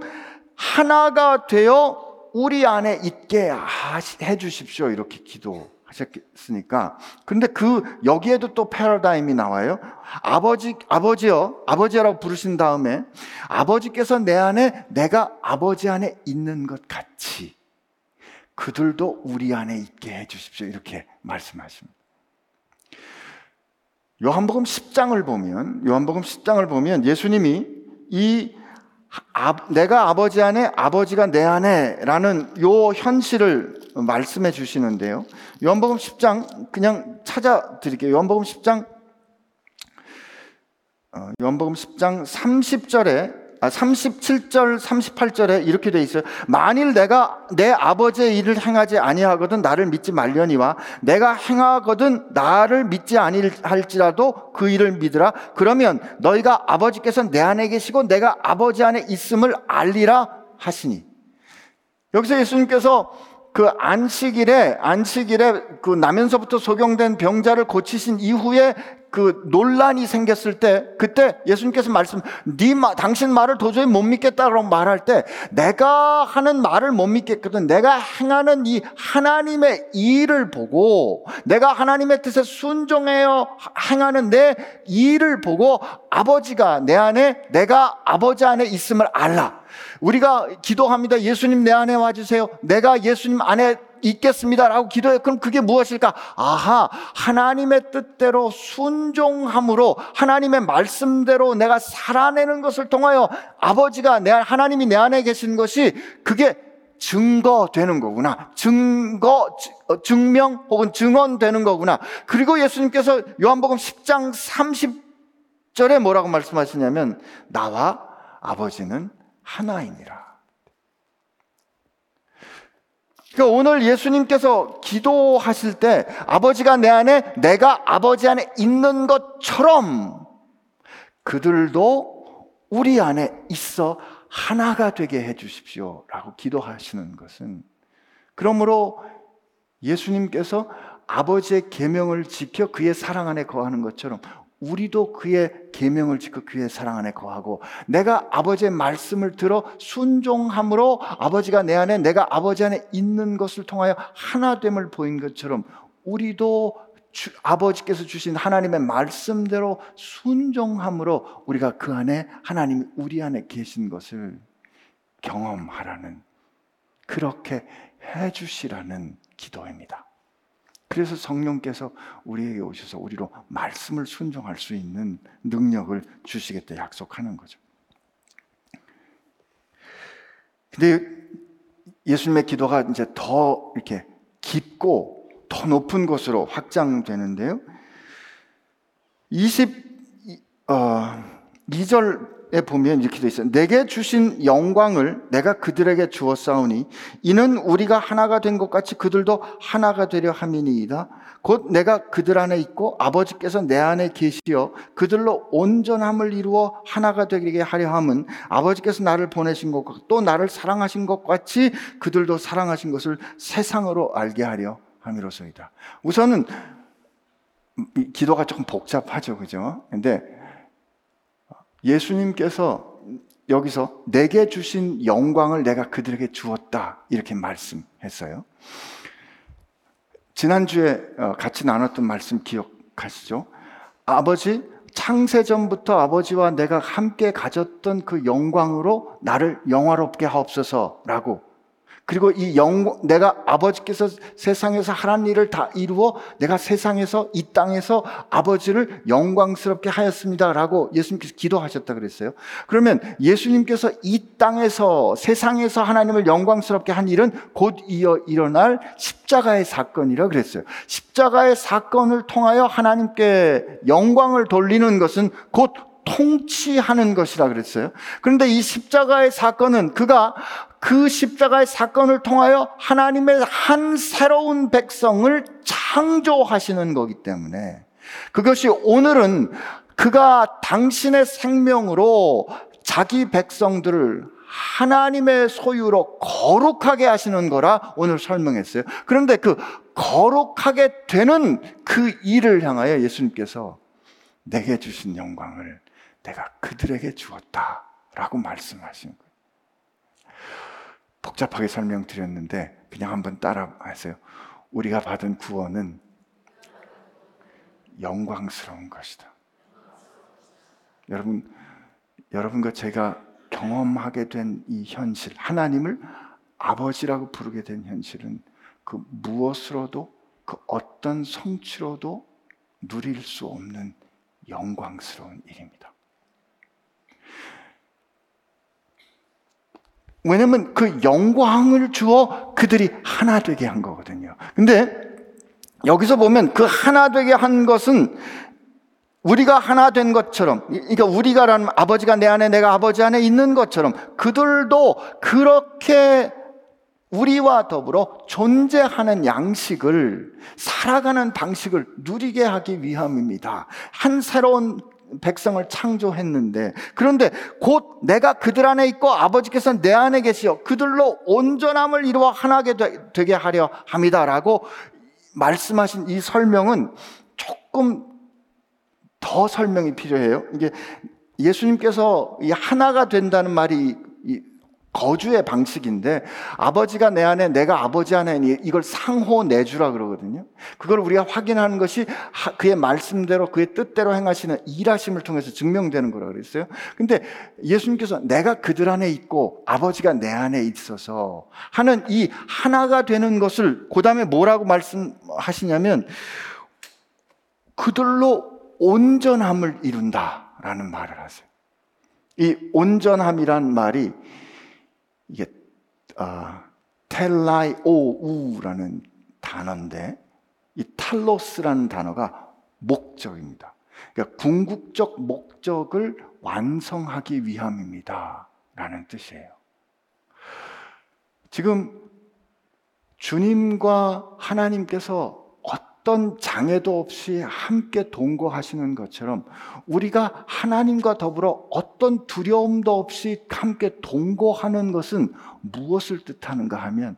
하나가 되어 우리 안에 있게 해 주십시오. 이렇게 기도하신 하셨으니까. 근데 그 여기에도 또 패러다임이 나와요. 아버지 아버지요. 아버지라고 부르신 다음에 아버지께서 내 안에 내가 아버지 안에 있는 것 같이 그들도 우리 안에 있게 해 주십시오. 이렇게 말씀하십니다. 요한복음 10장을 보면 요한복음 10장을 보면 예수님이 이 아, 내가 아버지 안에 아버지가 내 안에라는 요 현실을 말씀해 주시는데요. 요한복음 10장 그냥 찾아 드릴게요. 요한복음 10장 어, 요한복음 10장 30절에 아, 37절, 38절에 이렇게 돼 있어요. 만일 내가 내 아버지의 일을 행하지 아니하거든 나를 믿지 말려니와 내가 행하거든 나를 믿지 아니할지라도 그 일을 믿으라. 그러면 너희가 아버지께서 내 안에 계시고 내가 아버지 안에 있음을 알리라 하시니. 여기서 예수님께서 그 안식일에 안식일에 그 나면서부터 소경된 병자를 고치신 이후에 그 논란이 생겼을 때 그때 예수님께서 말씀 네 마, 당신 말을 도저히 못 믿겠다고 말할 때 내가 하는 말을 못 믿겠거든. 내가 행하는 이 하나님의 일을 보고 내가 하나님의 뜻에 순종해요 행하는 내 일을 보고 아버지가 내 안에 내가 아버지 안에 있음을 알라. 우리가 기도합니다 예수님 내 안에 와주세요. 내가 예수님 안에 있겠습니다라고 기도해. 그럼 그게 무엇일까? 아하, 하나님의 뜻대로 순종함으로 하나님의 말씀대로 내가 살아내는 것을 통하여 아버지가 내 하나님이 내 안에 계신 것이 그게 증거되는 거구나. 증거, 어, 증명 혹은 증언되는 거구나. 그리고 예수님께서 요한복음 10장 30절에 뭐라고 말씀하시냐면 나와 아버지는 하나이니라. 그러니까 오늘 예수님께서 기도하실 때 아버지가 내 안에 내가 아버지 안에 있는 것처럼 그들도 우리 안에 있어 하나가 되게 해 주십시오. 라고 기도하시는 것은 그러므로 예수님께서 아버지의 계명을 지켜 그의 사랑 안에 거하는 것처럼 우리도 그의 계명을 지켜 그의 사랑 안에 거하고 내가 아버지의 말씀을 들어 순종함으로 아버지가 내 안에 내가 아버지 안에 있는 것을 통하여 하나됨을 보인 것처럼 우리도 주, 아버지께서 주신 하나님의 말씀대로 순종함으로 우리가 그 안에 하나님이 우리 안에 계신 것을 경험하라는 그렇게 해 주시라는 기도입니다. 그래서 성령께서 우리에게 오셔서 우리로 말씀을 순종할 수 있는 능력을 주시겠다 약속하는 거죠. 근데 예수님의 기도가 이제 더 이렇게 깊고 더 높은 곳으로 확장되는데요. 22절 어, 에 보면 이렇게 돼 있어요. 내게 주신 영광을 내가 그들에게 주었사오니 이는 우리가 하나가 된 것 같이 그들도 하나가 되려 함이니이다. 곧 내가 그들 안에 있고 아버지께서 내 안에 계시어 그들로 온전함을 이루어 하나가 되게 하려 함은 아버지께서 나를 보내신 것과 또 나를 사랑하신 것 같이 그들도 사랑하신 것을 세상으로 알게 하려 함이로소이다. 우선은 기도가 조금 복잡하죠. 그죠? 근데 예수님께서 여기서 내게 주신 영광을 내가 그들에게 주었다. 이렇게 말씀했어요. 지난주에 어, 같이 나눴던 말씀 기억하시죠? 아버지, 창세전부터 아버지와 내가 함께 가졌던 그 영광으로 나를 영화롭게 하옵소서라고 그리고 이 영, 내가 아버지께서 세상에서 하란 일을 다 이루어 내가 세상에서 이 땅에서 아버지를 영광스럽게 하였습니다. 라고 예수님께서 기도하셨다 그랬어요. 그러면 예수님께서 이 땅에서 세상에서 하나님을 영광스럽게 한 일은 곧 이어 일어날 십자가의 사건이라 그랬어요. 십자가의 사건을 통하여 하나님께 영광을 돌리는 것은 곧 통치하는 것이라 그랬어요. 그런데 이 십자가의 사건은 그가 그 십자가의 사건을 통하여 하나님의 한 새로운 백성을 창조하시는 거기 때문에 그것이 오늘은 그가 당신의 생명으로 자기 백성들을 하나님의 소유로 거룩하게 하시는 거라 오늘 설명했어요. 그런데 그 거룩하게 되는 그 일을 향하여 예수님께서 내게 주신 영광을 내가 그들에게 주었다. 라고 말씀하신 거예요. 복잡하게 설명드렸는데 그냥 한번 따라 하세요. 우리가 받은 구원은 영광스러운 것이다. 여러분, 여러분과 제가 경험하게 된 이 현실, 하나님을 아버지라고 부르게 된 현실은 그 무엇으로도 그 어떤 성취로도 누릴 수 없는 영광스러운 일입니다. 왜냐면 그 영광을 주어 그들이 하나 되게 한 거거든요. 근데 여기서 보면 그 하나 되게 한 것은 우리가 하나 된 것처럼, 그러니까 우리가라는 아버지가 내 안에 내가 아버지 안에 있는 것처럼 그들도 그렇게 우리와 더불어 존재하는 양식을 살아가는 방식을 누리게 하기 위함입니다. 한 새로운 백성을 창조했는데 그런데 곧 내가 그들 안에 있고 아버지께서 내 안에 계시어 그들로 온전함을 이루어 하나게 되게 하려 합니다라고 말씀하신 이 설명은 조금 더 설명이 필요해요. 이게 예수님께서 이 하나가 된다는 말이 거주의 방식인데 아버지가 내 안에 내가 아버지 안에 이걸 상호 내주라 그러거든요. 그걸 우리가 확인하는 것이 그의 말씀대로 그의 뜻대로 행하시는 일하심을 통해서 증명되는 거라 그랬어요. 근데 예수님께서 내가 그들 안에 있고 아버지가 내 안에 있어서 하는 이 하나가 되는 것을 그다음에 뭐라고 말씀하시냐면 그들로 온전함을 이룬다라는 말을 하세요. 이 온전함이란 말이 이게 어, 텔라이오우라는 단어인데 이 탈로스라는 단어가 목적입니다. 그러니까 궁극적 목적을 완성하기 위함입니다. 라는 뜻이에요. 지금 주님과 하나님께서 어떤 장애도 없이 함께 동거하시는 것처럼 우리가 하나님과 더불어 어떤 두려움도 없이 함께 동거하는 것은 무엇을 뜻하는가 하면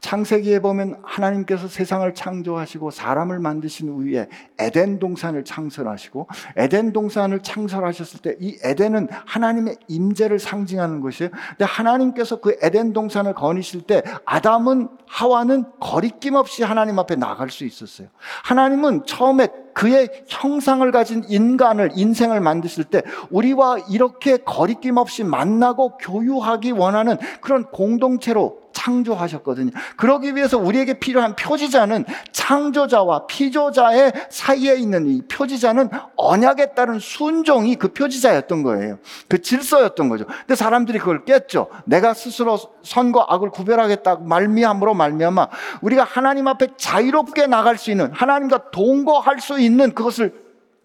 창세기에 보면 하나님께서 세상을 창조하시고 사람을 만드신 후에 에덴 동산을 창설하시고 에덴 동산을 창설하셨을 때 이 에덴은 하나님의 임재를 상징하는 것이에요. 근데 하나님께서 그 에덴 동산을 거니실 때 아담은 하와는 거리낌 없이 하나님 앞에 나갈 수 있었어요. 하나님은 처음에 그의 형상을 가진 인간을, 인생을 만드실 때 우리와 이렇게 거리낌 없이 만나고 교유하기 원하는 그런 공동체로 창조하셨거든요. 그러기 위해서 우리에게 필요한 표지자는 창조자와 피조자의 사이에 있는 이 표지자는 언약에 따른 순종이 그 표지자였던 거예요. 그 질서였던 거죠. 근데 사람들이 그걸 깼죠. 내가 스스로 선과 악을 구별하겠다 말미암으로 말미암아 우리가 하나님 앞에 자유롭게 나갈 수 있는 하나님과 동거할 수 있는 그것을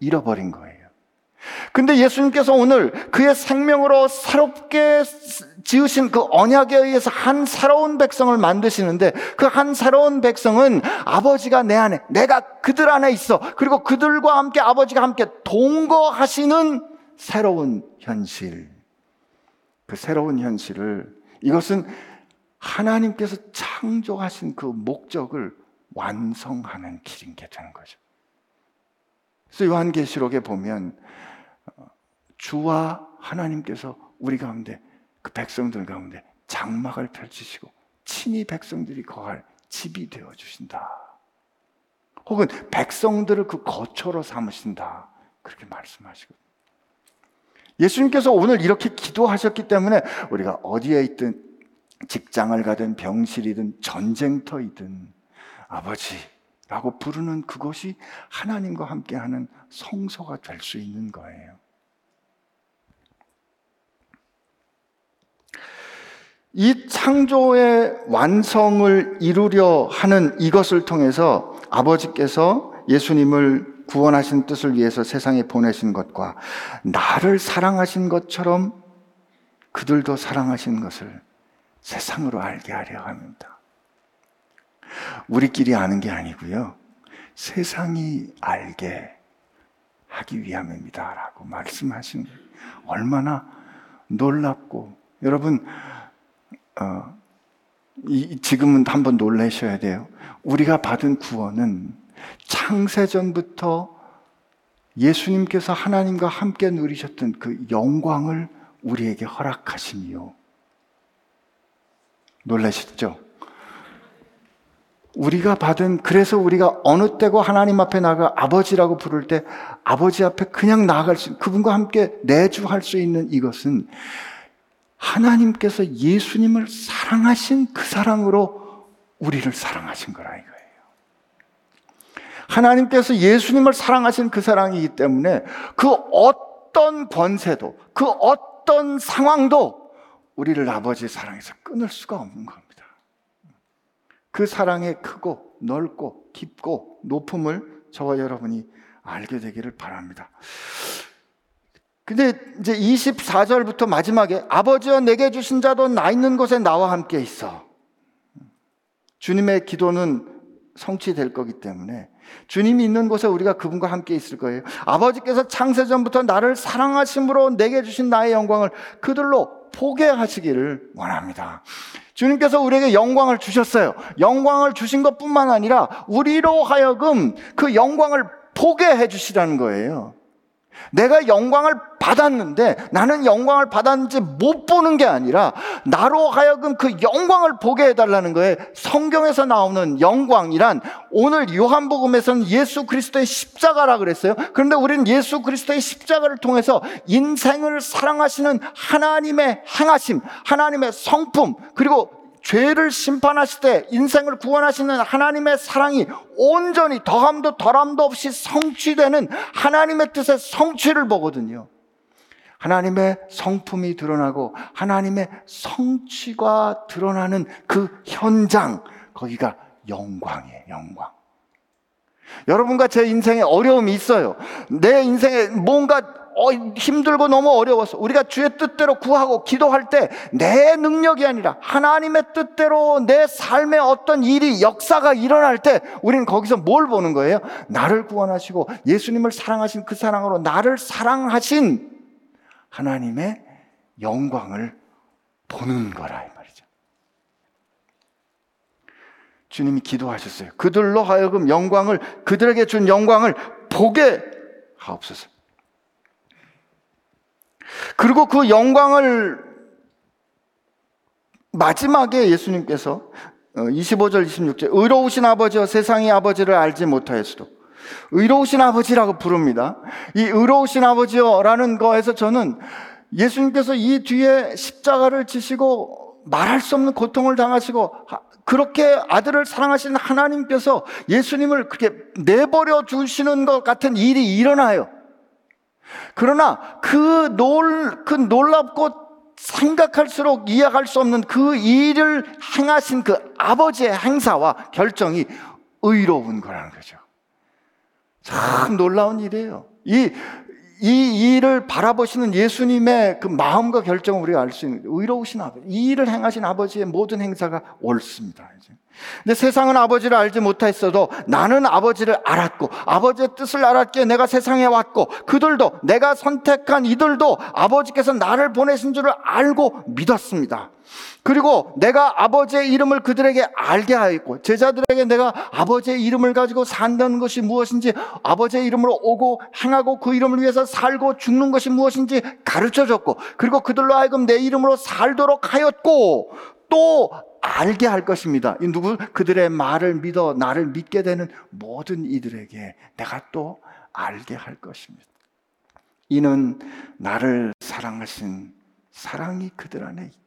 잃어버린 거예요. 근데 예수님께서 오늘 그의 생명으로 새롭게 지으신 그 언약에 의해서 한 새로운 백성을 만드시는데 그 한 새로운 백성은 아버지가 내 안에, 내가 그들 안에 있어. 그리고 그들과 함께 아버지가 함께 동거하시는 새로운 현실. 그 새로운 현실을 이것은 하나님께서 창조하신 그 목적을 완성하는 길인 게 되는 거죠. 그래서 요한계시록에 보면 주와 하나님께서 우리 가운데 그 백성들 가운데 장막을 펼치시고 친히 백성들이 거할 집이 되어 주신다. 혹은 백성들을 그 거처로 삼으신다. 그렇게 말씀하시고 예수님께서 오늘 이렇게 기도하셨기 때문에 우리가 어디에 있든 직장을 가든 병실이든 전쟁터이든 아버지라고 부르는 그것이 하나님과 함께하는 성소가 될 수 있는 거예요. 이 창조의 완성을 이루려 하는 이것을 통해서 아버지께서 예수님을 구원하신 뜻을 위해서 세상에 보내신 것과 나를 사랑하신 것처럼 그들도 사랑하신 것을 세상으로 알게 하려 합니다. 우리끼리 아는 게 아니고요. 세상이 알게 하기 위함입니다. 라고 말씀하신 얼마나 놀랍고 여러분 어, 이, 지금은 한번 놀라셔야 돼요. 우리가 받은 구원은 창세전부터 예수님께서 하나님과 함께 누리셨던 그 영광을 우리에게 허락하심이요. 놀라시죠? 우리가 받은 그래서 우리가 어느 때고 하나님 앞에 나가 아버지라고 부를 때 아버지 앞에 그냥 나아갈 수 그분과 함께 내주할 수 있는 이것은 하나님께서 예수님을 사랑하신 그 사랑으로 우리를 사랑하신 거라 이거예요. 하나님께서 예수님을 사랑하신 그 사랑이기 때문에 그 어떤 권세도 그 어떤 상황도 우리를 아버지 사랑에서 끊을 수가 없는 겁니다. 그 사랑의 크고 넓고 깊고 높음을 저와 여러분이 알게 되기를 바랍니다. 근데 이제 24절부터 마지막에 아버지와 내게 주신 자도 나 있는 곳에 나와 함께 있어. 주님의 기도는 성취될 거기 때문에 주님이 있는 곳에 우리가 그분과 함께 있을 거예요. 아버지께서 창세전부터 나를 사랑하심으로 내게 주신 나의 영광을 그들로 포개하시기를 원합니다. 주님께서 우리에게 영광을 주셨어요. 영광을 주신 것 뿐만 아니라 우리로 하여금 그 영광을 포개해 주시라는 거예요. 내가 영광을 받았는데 나는 영광을 받았는지 못 보는 게 아니라 나로 하여금 그 영광을 보게 해달라는 거예요. 성경에서 나오는 영광이란 오늘 요한복음에서는 예수 그리스도의 십자가라 그랬어요. 그런데 우리는 예수 그리스도의 십자가를 통해서 인생을 사랑하시는 하나님의 행하심, 하나님의 성품, 그리고 죄를 심판하실 때 인생을 구원하시는 하나님의 사랑이 온전히 더함도 덜함도 없이 성취되는 하나님의 뜻의 성취를 보거든요. 하나님의 성품이 드러나고 하나님의 성취가 드러나는 그 현장, 거기가 영광이에요, 영광. 여러분과 제 인생에 어려움이 있어요. 내 인생에 뭔가 어, 힘들고 너무 어려워서 우리가 주의 뜻대로 구하고 기도할 때 내 능력이 아니라 하나님의 뜻대로 내 삶에 어떤 일이 역사가 일어날 때 우리는 거기서 뭘 보는 거예요? 나를 구원하시고 예수님을 사랑하신 그 사랑으로 나를 사랑하신 하나님의 영광을 보는 거라 이 말이죠. 주님이 기도하셨어요. 그들로 하여금 영광을 그들에게 준 영광을 보게 하옵소서. 그리고 그 영광을 마지막에 예수님께서 25절 어, 26절 의로우신 아버지와 세상의 아버지를 알지 못하였어도 의로우신 아버지라고 부릅니다. 이 의로우신 아버지여라는 거에서 저는 예수님께서 이 뒤에 십자가를 지시고 말할 수 없는 고통을 당하시고 그렇게 아들을 사랑하시는 하나님께서 예수님을 그렇게 내버려 두시는 것 같은 일이 일어나요. 그러나 그 놀, 그 놀랍고 생각할수록 이해할 수 없는 그 일을 행하신 그 아버지의 행사와 결정이 의로운 거라는 거죠. 참 놀라운 일이에요. 이, 이 일을 바라보시는 예수님의 그 마음과 결정을 우리가 알 수 있는 의로우신 아버지, 이 일을 행하신 아버지의 모든 행사가 옳습니다. 이제. 근데 세상은 아버지를 알지 못했어도 나는 아버지를 알았고 아버지의 뜻을 알았기에 내가 세상에 왔고 그들도 내가 선택한 이들도 아버지께서 나를 보내신 줄을 알고 믿었습니다. 그리고 내가 아버지의 이름을 그들에게 알게 하였고 제자들에게 내가 아버지의 이름을 가지고 산다는 것이 무엇인지 아버지의 이름으로 오고 행하고 그 이름을 위해서 살고 죽는 것이 무엇인지 가르쳐 줬고 그리고 그들로 하여금 내 이름으로 살도록 하였고 또 알게 할 것입니다. 이 누구 그들의 말을 믿어 나를 믿게 되는 모든 이들에게 내가 또 알게 할 것입니다. 이는 나를 사랑하신 사랑이 그들 안에 있고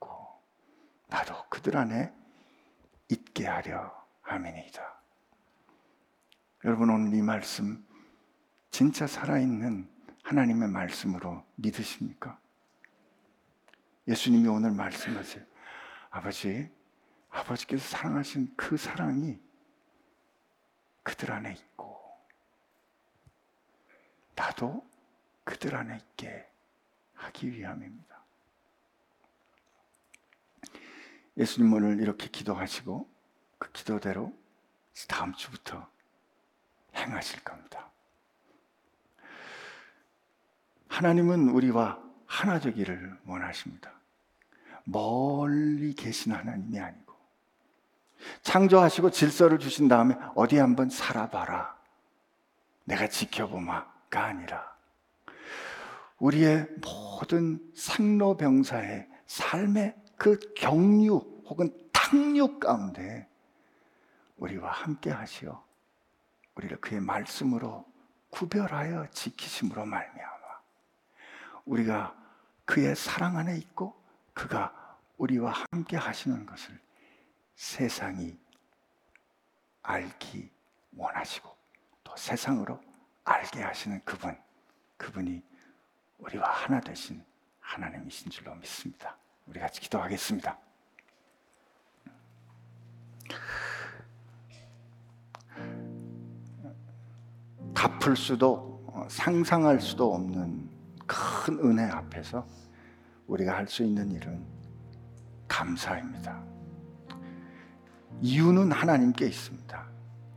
나도 그들 안에 있게 하려 함이니이다. 여러분 오늘 이 말씀 진짜 살아있는 하나님의 말씀으로 믿으십니까? 예수님이 오늘 말씀하세요. 아버지, 아버지께서 사랑하신 그 사랑이 그들 안에 있고, 나도 그들 안에 있게 하기 위함입니다. 예수님 오늘 이렇게 기도하시고 그 기도대로 다음 주부터 행하실 겁니다. 하나님은 우리와 하나 되기를 원하십니다. 멀리 계신 하나님이 아니고 창조하시고 질서를 주신 다음에 어디 한번 살아봐라. 내가 지켜보마가 아니라 우리의 모든 생로병사의 삶의 그 경류 혹은 탕류 가운데 우리와 함께 하시어 우리를 그의 말씀으로 구별하여 지키심으로 말미암아 우리가 그의 사랑 안에 있고 그가 우리와 함께 하시는 것을 세상이 알기 원하시고 또 세상으로 알게 하시는 그분 그분이 우리와 하나 되신 하나님이신 줄로 믿습니다. 우리 같이 기도하겠습니다. 갚을 수도 어, 상상할 수도 없는 큰 은혜 앞에서 우리가 할 수 있는 일은 감사입니다. 이유는 하나님께 있습니다.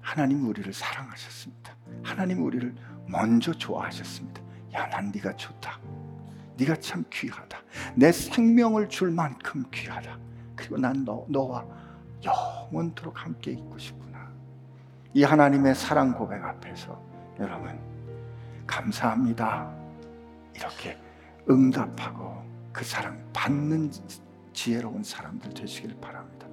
하나님 우리를 사랑하셨습니다. 하나님 우리를 먼저 좋아하셨습니다. 야, 난 네가 좋다. 네가 참 귀하다. 내 생명을 줄 만큼 귀하다. 그리고 난 너, 너와 영원토록 함께 있고 싶구나. 이 하나님의 사랑 고백 앞에서 여러분 감사합니다. 이렇게 응답하고 그 사랑 받는 지혜로운 사람들 되시길 바랍니다.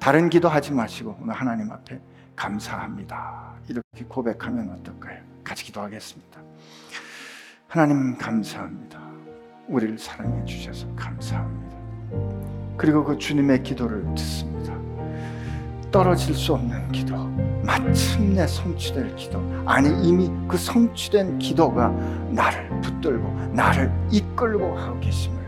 다른 기도하지 마시고 오늘 하나님 앞에 감사합니다. 이렇게 고백하면 어떨까요? 같이 기도하겠습니다. 하나님 감사합니다. 우리를 사랑해 주셔서 감사합니다. 그리고 그 주님의 기도를 듣습니다. 떨어질 수 없는 기도, 마침내 성취될 기도, 아니 이미 그 성취된 기도가 나를 붙들고 나를 이끌고 하고 계심을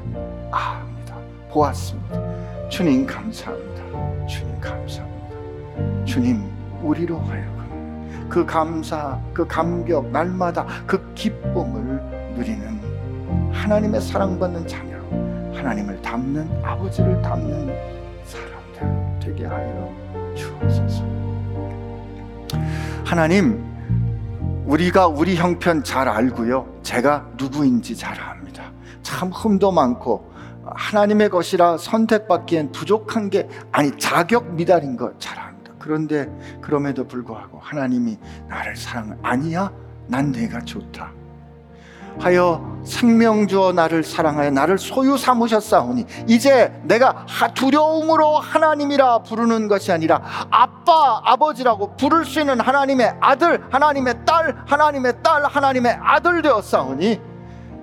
압니다. 보았습니다. 주님 감사합니다. 주님 감사합니다. 주님 우리로 하여금 그 감사, 그 감격, 날마다 그 기쁨을 누리는 하나님의 사랑받는 자녀로 하나님을 닮는 아버지를 닮는 사람들 되게 하여 주옵소서. 하나님, 우리가 우리 형편 잘 알고요. 제가 누구인지 잘 압니다. 참 흠도 많고 하나님의 것이라 선택받기엔 부족한 게 아니 자격 미달인 것잘 압니다. 그런데 그럼에도 불구하고 하나님이 나를 사랑 아니야? 난 내가 좋다. 하여 생명 주어 나를 사랑하여 나를 소유 삼으셨사오니 이제 내가 두려움으로 하나님이라 부르는 것이 아니라 아빠 아버지라고 부를 수 있는 하나님의 아들 하나님의 딸 하나님의 딸 하나님의 아들 되었사오니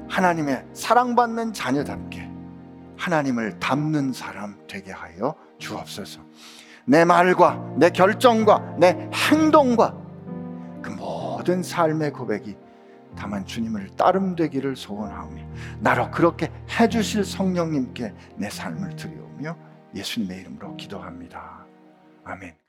하나님의 사랑받는 자녀답게 하나님을 닮는 사람 되게 하여 주옵소서. 내 말과 내 결정과 내 행동과 그 모든 삶의 고백이 다만 주님을 따름 되기를 소원하오며 나로 그렇게 해주실 성령님께 내 삶을 드리오며 예수님의 이름으로 기도합니다. 아멘.